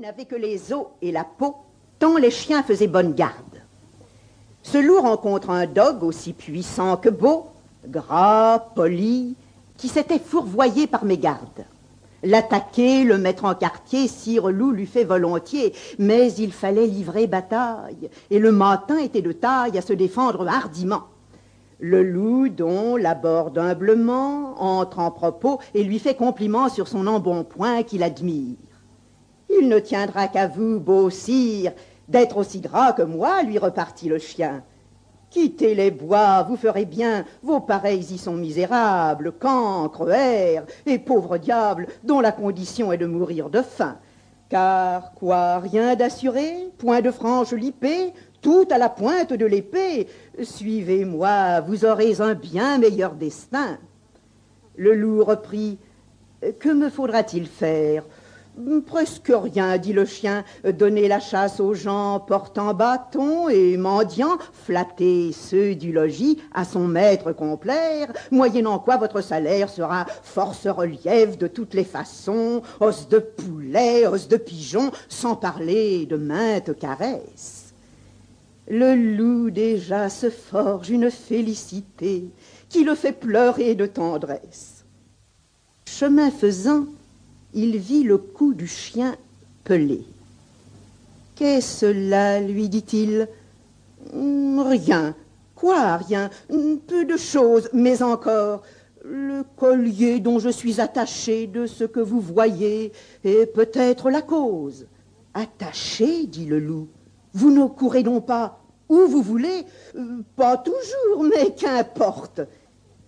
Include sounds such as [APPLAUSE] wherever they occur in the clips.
n'avait que les os et la peau, tant les chiens faisaient bonne garde. Ce loup rencontre un dog aussi puissant que beau, gras, poli, qui s'était fourvoyé par mes gardes. L'attaquer, le mettre en quartier, sire loup lui fait volontiers, mais il fallait livrer bataille, et le matin était de taille à se défendre hardiment. Le loup, dont l'aborde humblement, entre en propos et lui fait compliment sur son embonpoint qu'il admire. Il ne tiendra qu'à vous, beau sire, d'être aussi gras que moi, lui repartit le chien. Quittez les bois, vous ferez bien, vos pareils y sont misérables, cancres, airs, et pauvres diables, dont la condition est de mourir de faim. Car quoi, rien d'assuré, point de franche lipée, tout à la pointe de l'épée. Suivez-moi, vous aurez un bien meilleur destin. Le loup reprit. Que me faudra-t-il faire Presque rien, dit le chien. Donner la chasse aux gens portant bâton et mendiant, flatter ceux du logis à son maître complaire, moyennant quoi votre salaire sera force relief de toutes les façons, os de poulet, os de pigeon, sans parler de maintes caresses. Le loup déjà se forge une félicité qui le fait pleurer de tendresse. Chemin faisant, il vit le cou du chien pelé. Qu'est-ce là lui dit-il? Hum, rien. Quoi, rien? Peu de choses, mais encore. Le collier dont je suis attaché de ce que vous voyez est peut-être la cause. Attaché, dit le loup. Vous ne courez donc pas où vous voulez Pas toujours, mais qu'importe.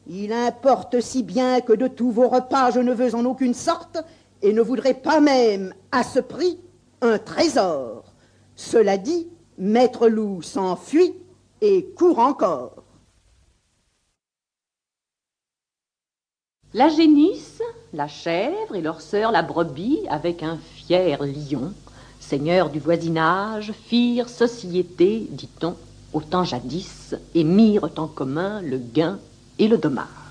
Il importe si bien que de tous vos repas je ne veux en aucune sorte et ne voudrais pas même, à ce prix, un trésor. Cela dit, Maître Loup s'enfuit et court encore. La génisse, la chèvre et leur sœur la brebis, avec un fier lion, seigneur du voisinage, firent société, dit-on, au temps jadis, et mirent en commun le gain et le dommage.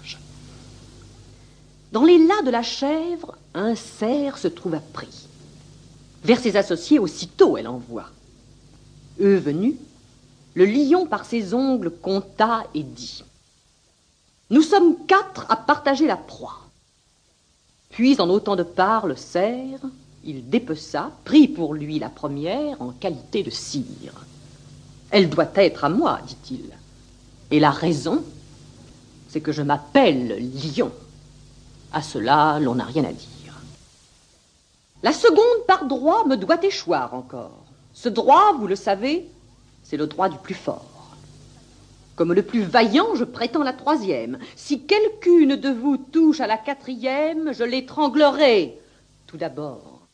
Dans les lats de la chèvre, un cerf se trouva pris. Vers ses associés, aussitôt elle envoie. Eux venus, le lion par ses ongles compta et dit Nous sommes quatre à partager la proie. Puis, en autant de parts, le cerf, il dépeça, prit pour lui la première en qualité de cire. Elle doit être à moi, dit-il. Et la raison, c'est que je m'appelle lion. À cela, l'on n'a rien à dire. La seconde par droit me doit échoir encore. Ce droit, vous le savez, c'est le droit du plus fort. Comme le plus vaillant, je prétends la troisième. Si quelqu'une de vous touche à la quatrième, je l'étranglerai tout d'abord.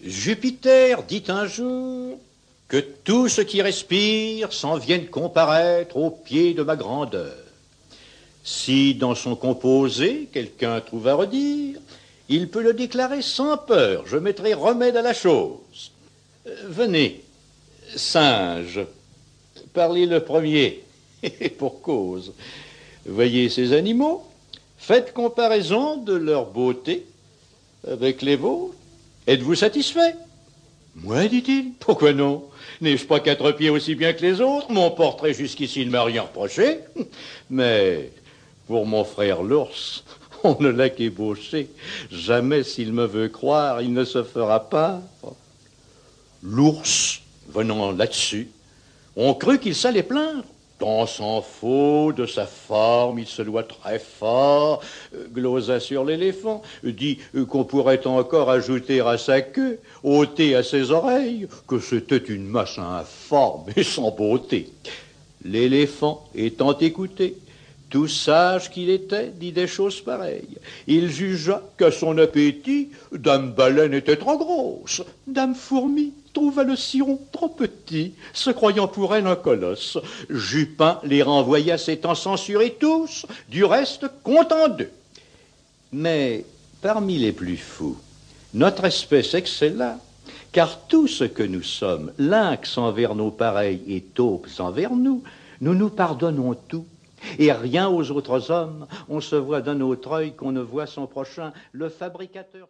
Jupiter dit un jour que tout ce qui respire s'en vienne comparaître au pied de ma grandeur. Si dans son composé quelqu'un trouve à redire, il peut le déclarer sans peur. Je mettrai remède à la chose. Euh, venez, singe, parlez le premier, [LAUGHS] et pour cause. Voyez ces animaux, faites comparaison de leur beauté avec les vôtres. Êtes-vous satisfait? Moi, dit-il, pourquoi non? N'ai-je pas quatre pieds aussi bien que les autres? Mon portrait jusqu'ici ne m'a rien reproché. [LAUGHS] Mais pour mon frère l'ours, [LAUGHS] on ne l'a qu'ébauché. Jamais s'il me veut croire, il ne se fera pas. L'ours, venant là-dessus, on crut qu'il s'allait plaindre. Tant s'en faut de sa forme, il se doit très fort, glosa sur l'éléphant, dit qu'on pourrait encore ajouter à sa queue, ôter à ses oreilles, que c'était une masse informe et sans beauté. L'éléphant étant écouté, tout sage qu'il était, dit des choses pareilles. Il jugea que son appétit, Dame Baleine était trop grosse, Dame Fourmi trouva le ciron trop petit, se croyant pour elle un colosse. Jupin les renvoya s'étant censurés tous, du reste content d'eux. Mais parmi les plus fous, notre espèce excella, car tout ce que nous sommes, lynx envers nos pareils et taupes envers nous, nous nous pardonnons tout et rien aux autres hommes. On se voit d'un autre œil qu'on ne voit son prochain. Le fabricateur.